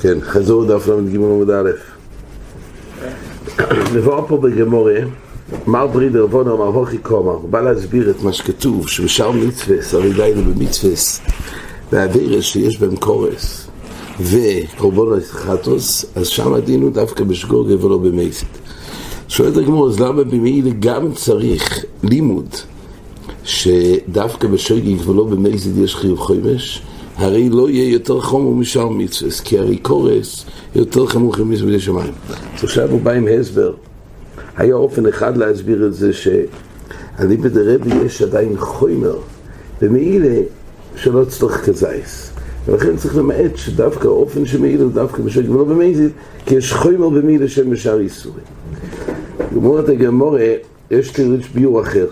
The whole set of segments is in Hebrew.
כן, חזור דף ל"ג עמוד א'. נבוא פה בגמורה, מר ברידר וונר מר הוכי קומר, הוא בא להסביר את מה שכתוב, שבשאר מצווס, הרי דיינו במצווס, והאבירס שיש בהם קורס, וקורבונו חטוס, אז שם הדין הוא דווקא בשגוגה ולא במייסת. שואלת הגמור, אז למה במעילה גם צריך לימוד, שדווקא בשגג ולא במייסת יש חיוב חומש? הרי לא יהיה יותר חומר משאר מצווה, כי הרי קורס יותר חמור ממצווה שמיים. אז עכשיו הוא בא עם הסבר. היה אופן אחד להסביר את זה שעליבא דרבי יש עדיין חומר, ומעילה שלא צריך כזייס. ולכן צריך למעט שדווקא האופן שמעילה הוא דווקא בשגג ולא במייסת, כי יש חומר במעילה של משאר איסורים. גמורת הגמורה, יש תירוץ ביור אחר.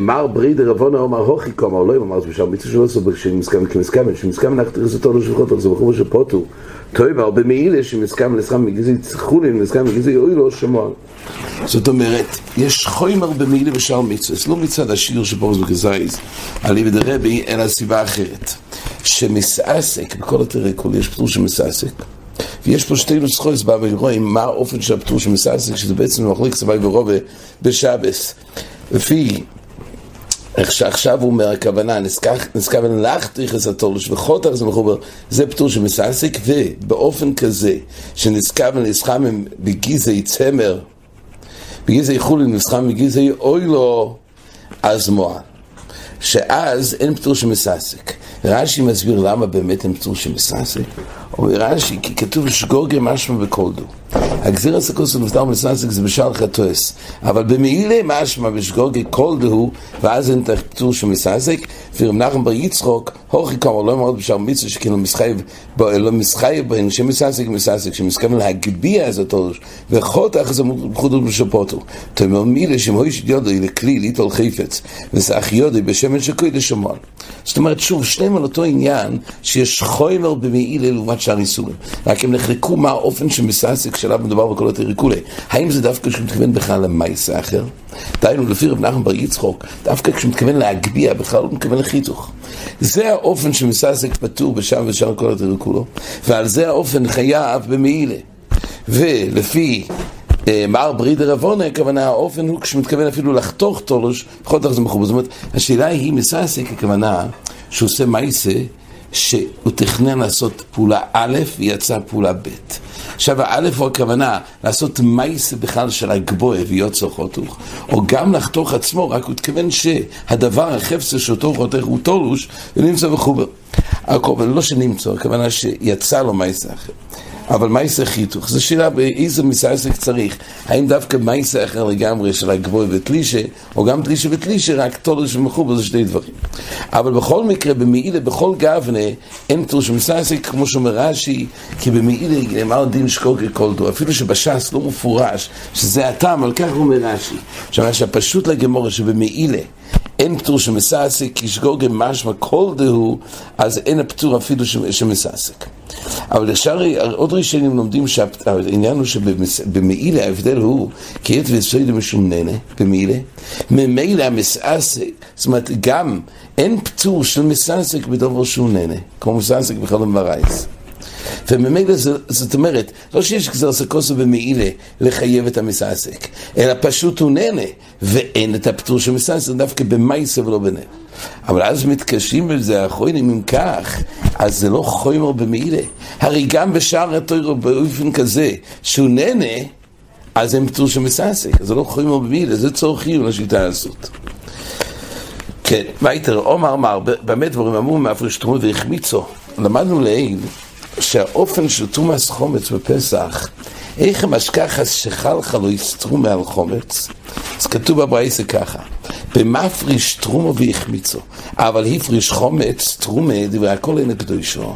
מר ברידר רבונה אומר הוכי קומר לא אמר זה בשם מצווה שלא עשו שמסכם כמסכם שמסכם נחתריס אותו לא שולחות על זה בחור שפוטו. טויבה הרבה מעילה שמסכם לסכם מגזי חולין מסכם מגזי אוי לא שמוע זאת אומרת יש חומר במעילה בשאר מצווה לא מצד השיר שפה זה גזייז על ידי רבי אלא סיבה אחרת שמסעסק בכל התרקול יש פטור שמסעסק ויש פה שתי נוסחוס בה ורואים מה האופן של הפטור שמסעסק שזה בעצם מחליק סבי ורובה בשבס לפי איך שעכשיו הוא אומר, הכוונה, נזכוון להכתריך את התולש וחותך זה מחובר, זה פטור שמסעסק, ובאופן כזה שנזכוון לסחמם בגיזי צמר, בגיזי חולין לסחמם בגיזי אוי לו אז מוען, שאז אין פטור שמסעסק. רש"י מסביר למה באמת אין פטור שמסעסק. אומר רש"י, כי כתוב שגוגר משמע בכל דו. הגזיר הסקוס ונפטר מסנסק זה בשער חטואס אבל במעילה משמע בשגוגי כל דהו ואז אין תח פטור של מסנסק ורם נחם בר יצחוק הוכי כמה לא אמרת בשער מצווה שכאילו מסחייב לא מסחייב בהן שמסנסק מסנסק שמסכם להגביע את התולש וחותך זה חודות בשפוטו תאמר מילה שמויש יודוי לכלי ליטול חפץ וסח יודוי בשמן שקוי לשמון זאת אומרת שוב שניהם על אותו עניין שיש חומר במעילה לעומת שאר איסורים רק הם נחלקו מה האופן שמסנסק שלב מדובר בכל התריקולי. האם זה דווקא כשהוא מתכוון בכלל למייסה אחר? דהיינו, לפי רב נחמן בר יצחוק, דווקא כשהוא מתכוון להגביה, בכלל הוא מתכוון לחיתוך. זה האופן שמסעסק פטור בשם ושם כל התריקולו, ועל זה האופן חייב במעילה. ולפי מר ברידר עוונה, הכוונה האופן הוא כשמתכוון אפילו לחתוך תולוש, בכל זאת זה מחובר. זאת אומרת, השאלה היא מסעסק, הכוונה שהוא עושה מייסה שהוא תכנן לעשות פעולה א' ויצא פעולה ב'. עכשיו האלף הוא הכוונה לעשות מייס בכלל של הגבוה ויוצר חותוך, או גם לחתוך עצמו, רק הוא התכוון שהדבר החפצה שאותו חותך הוא תולוש ונמצא בחובר. הקורבן לא שנמצא, הכוונה שיצא לו מייס אחר. אבל מייסר חיתוך, זו שאלה באיזה מסעסק צריך, האם דווקא מייסר אחר לגמרי של הגבוה ותלישה, או גם תלישה ותלישה, רק תולש ומחובר, זה שני דברים. אבל בכל מקרה, במעילה, בכל גוונה, אין תולש ומסעסק, כמו שאומר רש"י, כי במעילה נאמר דין שקוגה כל דו, אפילו שבש"ס לא מפורש, שזה הטעם, על כך אומר רש"י. עכשיו, רש"י פשוט לגמורה שבמעילה, אין פטור שמסעסק, כי שגוגה משמע כל דהו, אז אין הפטור אפילו שמסעסק. אבל אפשר, עוד ראשונים לומדים שהעניין הוא שבמעילה ההבדל הוא כי עת וסוידה משום ננה, במעילה, ממילא המסעסק, זאת אומרת גם אין פטור של מסעסק בדבר שהוא ננה, כמו מסעסק בחלום ברייס. וממילא זאת אומרת, לא שיש גזר סקוסו במעילה לחייב את המסעסק, אלא פשוט הוא נהנה, ואין את הפטור של מסעסק דווקא במייסה ולא בנהנה. אבל אז מתקשים בזה האחרונים, אם כך, אז זה לא חומר במעילה. הרי גם בשער התוירו באופן כזה, שהוא נהנה, אז אין פטור של מסעסק, זה לא חומר במעילה, זה צורך חיוב לשיטה הזאת. כן, וייטר, עומר אמר, באמת דברים אמרו תרומות והחמיצו. למדנו לעיל שהאופן של תומאס חומץ בפסח, איך המשכחס שחלחה לא יסתרו מעל חומץ, אז כתוב בברייסה ככה, במפריש תרומו והחמיצו, אבל הפריש חומץ, תרומה, דברי הכל אין הקדושו.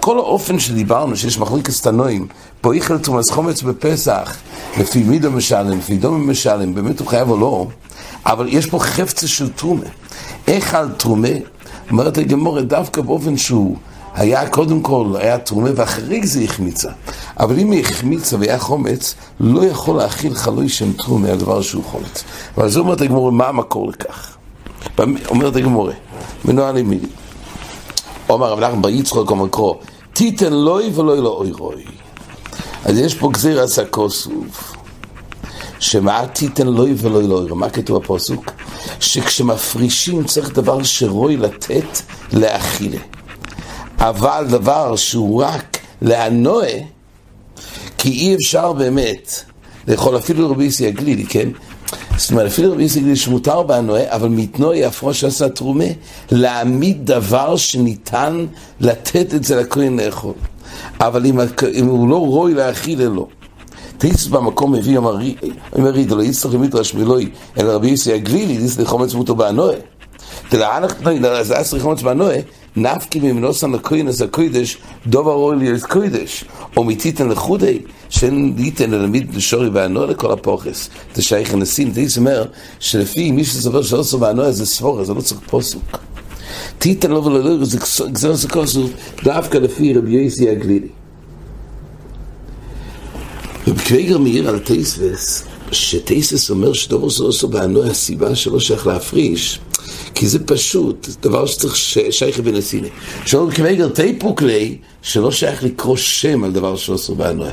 כל האופן שדיברנו, שיש מחליקת תנועים, פה איכל תומאס חומץ בפסח, לפי מידו משלם, לפי דומה משלם, באמת הוא חייב או לא, אבל יש פה חפצה של תרומה. איך על תרומה? אומרת הגמורה דווקא באופן שהוא היה קודם כל, היה תרומה ואחרי זה החמיצה. אבל אם היא החמיצה והיה חומץ, לא יכול להכיל חלוי שם תרומה על דבר שהוא חומץ. אבל זה אומרת הגמורה, מה המקור לכך? אומרת הגמורה, מנועה לימידי. אומר רב נחמן בר יצחוק קרוא, תיתן לוי ולא לא אוי רוי. אז יש פה גזיר עשה כוסוף. שמה תיתן לוי ולא לא. מה כתוב בפוסוק? שכשמפרישים צריך דבר שרוי לתת לאכילה. אבל דבר שהוא רק להנועה, כי אי אפשר באמת לאכול אפילו רבי יסי הגלילי, כן? זאת אומרת, אפילו רבי יסי הגלילי שמותר בהנועה, אבל מתנוע יפרוש עשה תרומה, להעמיד דבר שניתן לתת את זה לכהן לאכול. אבל אם, אם הוא לא רוי להאכיל אלו. תיס במקום מביא אומר רידו, לא יצטרך למדרש מלוי, אלא רבי יסי הגלילי, דיס לחומץ מותו בהנועה. דלענך תנאי, זה עשרי חומץ בהנועה, נפקי ממנוסן לכהנס הקוידש, דובר אוי ליאס קוידש, או מתיתן לחודי, שאין ליתן ללמיד לשורי והנוע לכל הפוכס. זה שייך הנסים, זה אומר שלפי מי שסובר סובר והנוע זה ספורה, זה לא צריך פוסוק. תיתן לו ולא זה גזר סקוסו דווקא לפי רבי יוסי הגלילי. ובקוויגר מאיר על טייסווס, שטייסס אומר שדובר סובר והנוע הסיבה שלא שייך להפריש, כי זה פשוט, דבר שצריך שייך בנסיני. שאול כמגר תיפוק לי, שלא שייך לקרוא שם על דבר שעשו באנועה.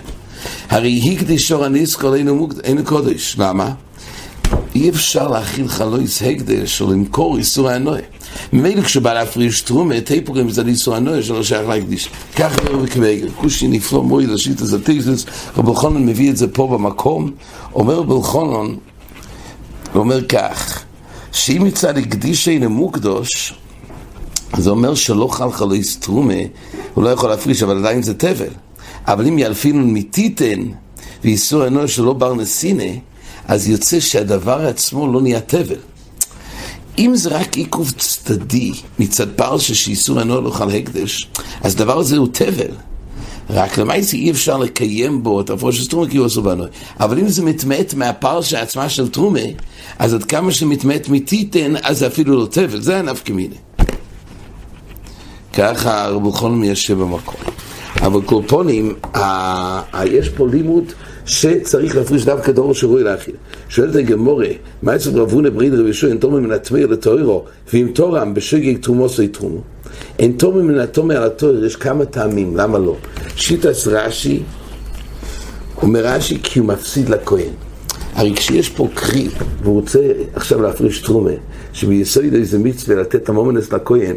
הרי הקדיש שור הניסקו אין קודש. למה? אי אפשר להכיל חלויס הקדש או למכור איסור האנועה. ממילא כשבא להפריש תרומה, תיפוקים זה איסור האנועה שלא שייך להקדיש. כך אומר בקוויגר, כושי נפלא מוי לשיט את הטיסס, רבי חונן מביא את זה פה במקום, אומר רבי חונן, הוא אומר כך, שאם מצד הקדישי למוקדוש, זה אומר שלא חל חלוי סטרומה, הוא לא יכול להפריש, אבל עדיין זה תבל. אבל אם ילפינון מתיתן, ואיסור אנוש שלא בר נסינה, אז יוצא שהדבר עצמו לא נהיה תבל. אם זה רק עיכוב צדדי מצד פרשה שאיסור אנוש לא חל הקדש, אז הדבר הזה הוא תבל. רק למעשה אי אפשר לקיים בו את הפרוש של תרומה כי הוא עשו בנוי. אבל אם זה מתמעט מהפרשה עצמה של תרומה, אז עד כמה שמתמעט מתיתן, אז זה אפילו לא תבל, זה הנפקא מיני. ככה רבו חונם מיישב במקום. אבל קורפונים, יש פה לימוד שצריך להפריש דווקא דור שרוי להכיל. שואלת הגמורה, מה אצל רבונה בריד רבי שוי, אין תורם מן הטמיר לתוירו, ואם תורם בשוגג תרומוסי תרומו. אין תורם מן התומר על התויר, יש כמה טעמים, למה לא? שיטס רש"י, אומר רש"י כי הוא מפסיד לכהן. הרי כשיש פה קרי, והוא רוצה עכשיו להפריש תרומה, שביסוד איזה מצווה לתת המומנס לכהן,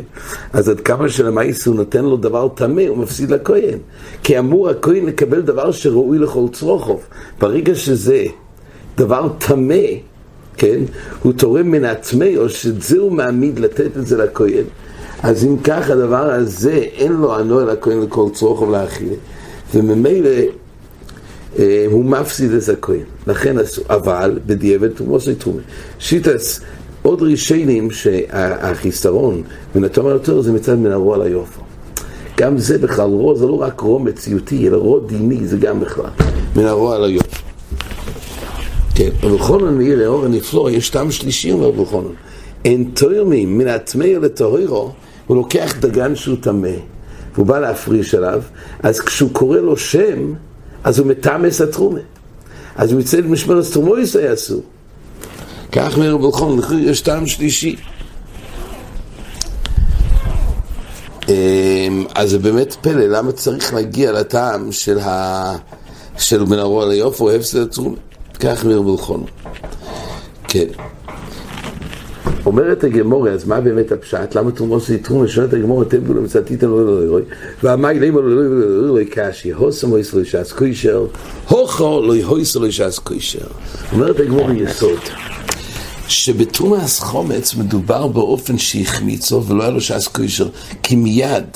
אז עד כמה שלמעיס הוא נותן לו דבר טמא, הוא מפסיד לכהן. כי אמור הכהן לקבל דבר שראוי לכל צרוכוב. ברגע שזה דבר טמא, כן, הוא תורם מן הטמא, או שאת זה הוא מעמיד לתת את זה לכהן. אז אם כך הדבר הזה, אין לו הנוע לכהן לכל צרוכוב להכיל. וממילא אה, הוא מפסיד את הכהן. לכן עשו, אבל בדיעבד הוא מוסי תרומה. שיטס, עוד רישיינים שהחיסרון מן התומר יותר זה מצד מן הרוע ליופו. גם זה בכלל, רוע זה לא רק רוע מציאותי, אלא רוע דיני זה גם בכלל, מן הרוע ליופו. כן, ובכל מאיר האור הנפלא, יש טעם שלישי אומר בכל אין תוירמים מן הטמא לטהרו, הוא לוקח דגן שהוא טמא, והוא בא להפריש עליו, אז כשהוא קורא לו שם, אז הוא מטמס התרומה. אז הוא יצא למשמרת תרומויס היה אסור. כך אומר בלחון, יש טעם שלישי. אמ, אז זה באמת פלא, למה צריך להגיע לטעם של ה... של בן הרוע ליופו, הפסד התרומה? כך אומר בלחון. כן. אומרת הגמורה, אז מה באמת הפשט? למה תרומוס יתרום? שואלת הגמורה, תבו למצאתיתם לא לא לא והמאי לימה לא לא לא לא קשי, הוסם לא יסלו שעס קוישר, הוכו לא יהויסו לא שעס קוישר. אומרת הגמורה יסוד, שבתרומס חומץ מדובר באופן שהחמיצו ולא היה לו שעס קוישר, כי מיד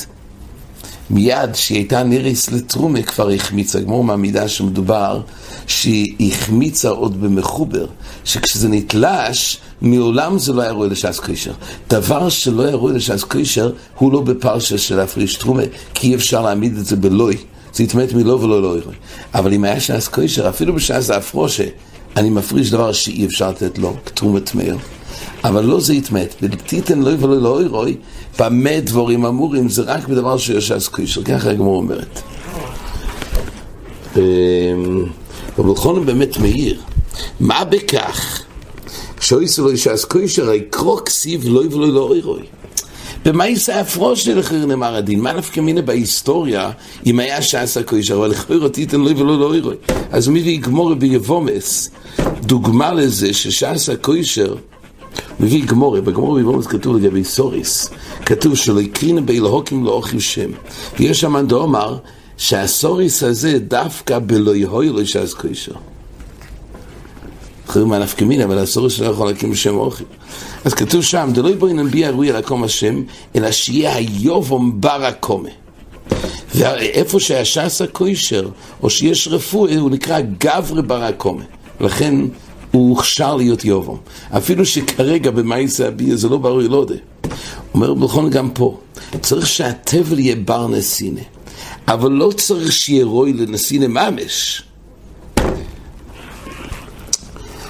מיד שהיא הייתה נריס לתרומה כבר החמיצה, הגמור מהמידה שמדובר שהיא החמיצה עוד במחובר, שכשזה נתלש, מעולם זה לא היה רואה לש"ס קשר. דבר שלא היה רואה לש"ס קשר, הוא לא בפרשה של להפריש תרומה, כי אי אפשר להעמיד את זה בלוי. זה יתמת מלא ולא לא יראה. אבל אם היה ש"ס קשר, אפילו בש"ס האפרושה, אני מפריש דבר שאי אפשר לתת לו, תרומת מאיר. אבל לא זה יתמת, תיתן לוי ולא לא ירוי, במה דבורים אמורים, זה רק בדבר אז קשר, ככה הגמור אומרת. אבל חונן באמת מאיר, מה בכך שויסו לו ש"ס קוישר, הרי קרוא כסיב לא יבלו לא אוי רוי. במה יישא הפרוש ללכר נאמר הדין? מה נפקא מינה בהיסטוריה אם היה שעשה קוישר, אבל אותי תן לא ולא לא אירוי. אז מי ויגמור ביבומס, דוגמה לזה ששעשה קוישר, מביא גמורה, בגמורה ביבומס כתוב לגבי סוריס, כתוב שלא יקרינה באלהוקים לא אוכיב שם. ויש שם דאמר שהסוריס הזה דווקא בלא יהוי לא שעשה קוישר. אחרי מה נפקא מינה, אבל הסוריס לא יכול להקים בשם אוכיב. אז כתוב שם, דלוי בואי נביע רוי על הקום השם, אלא שיהיה היובום בר הקומה. ואיפה שהש"ס הכוישר, או שיש רפואה, הוא נקרא גברי בר הקומה. לכן הוא הוכשר להיות יובום. אפילו שכרגע במאיסה הביע זה לא ברור, לא יודע. אומר בלכון גם פה, צריך שהטבל יהיה בר נסינה, אבל לא צריך שיהיה רוי לנסינה ממש.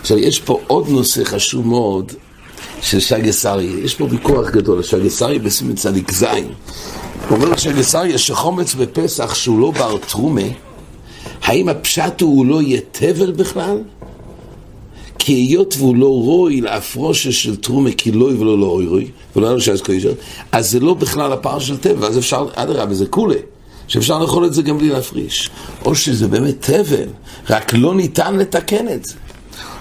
עכשיו, יש פה עוד נושא חשוב מאוד, של שגסרי, יש פה ויכוח גדול, שגסרי בסימן צדיק זין. הוא אומר שגסרי, שחומץ בפסח שהוא לא בר תרומה, האם הפשט הוא לא יהיה תבל בכלל? כי היות והוא לא רוי להפרושה של תרומה כי לא ולא לא רוי, ולא היה לו שאז קוישר, אז זה לא בכלל הפער של תבל, אז אפשר, אדרבה, זה כולי. שאפשר לאכול את זה גם בלי להפריש. או שזה באמת תבל, רק לא ניתן לתקן את זה.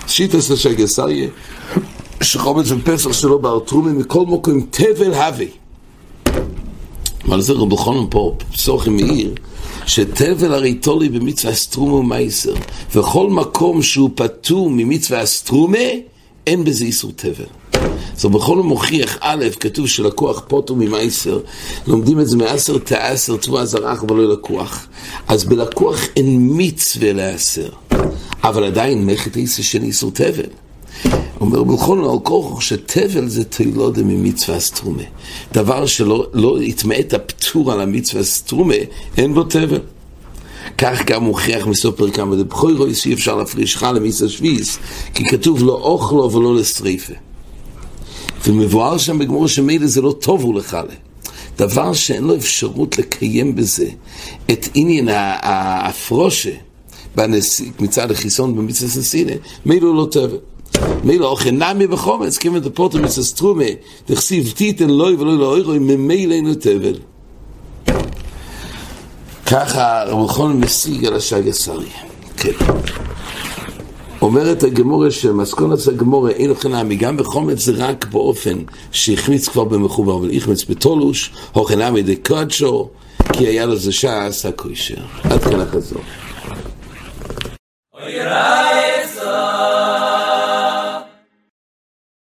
שיטס לשגסריה, שחומץ ופסח שלו בארטרומי מכל מקום תבל הווה. אבל זה רב חונן פה, פסוחי מאיר, שתבל הרי תולי במצווה סטרומה ומייסר, וכל מקום שהוא פטור ממצווה סטרומה, אין בזה איסור תבל. אז בכל מוכיח, א', כתוב שלקוח פוטו ממייסר, לומדים את זה מעשר תעשר, תבואה זרח ולא לקוח. אז בלקוח אין מצווה לעשר, אבל עדיין מכת איסר של איסור תבל. אומר בכל על כוחו שתבל זה תילודה ממצווה סתרומה. דבר שלא לא את הפטור על המצווה סתרומה, אין בו תבל. כך גם מוכיח מסוף פרקם ודבחוי רואי שאי אפשר להפרישך למיסה שביס, כי כתוב לא אוכלו ולא לשריפה. ומבואר שם בגמור שמילא זה לא טוב הוא לחלה. דבר שאין לו אפשרות לקיים בזה את עניין ההפרושה מצד החיסון במצווה ססינה, מילא לא תבל. מילא אוכל נמי בחומץ, כיוון דפורטו מססטרומה, תכסיב תיתן לוי ולא לאוירוי, ממילא אינו תבל. ככה רב חון משיג על השג הסרי. כן. אומרת הגמורה שמסכונת הגמורה אין אוכל נמי, גם בחומץ זה רק באופן שהחמיץ כבר במחובר, אבל החמיץ בתולוש, אוכל נמי דקודשו, כי היה לו זה שעס הכושר. עד כאן החזור.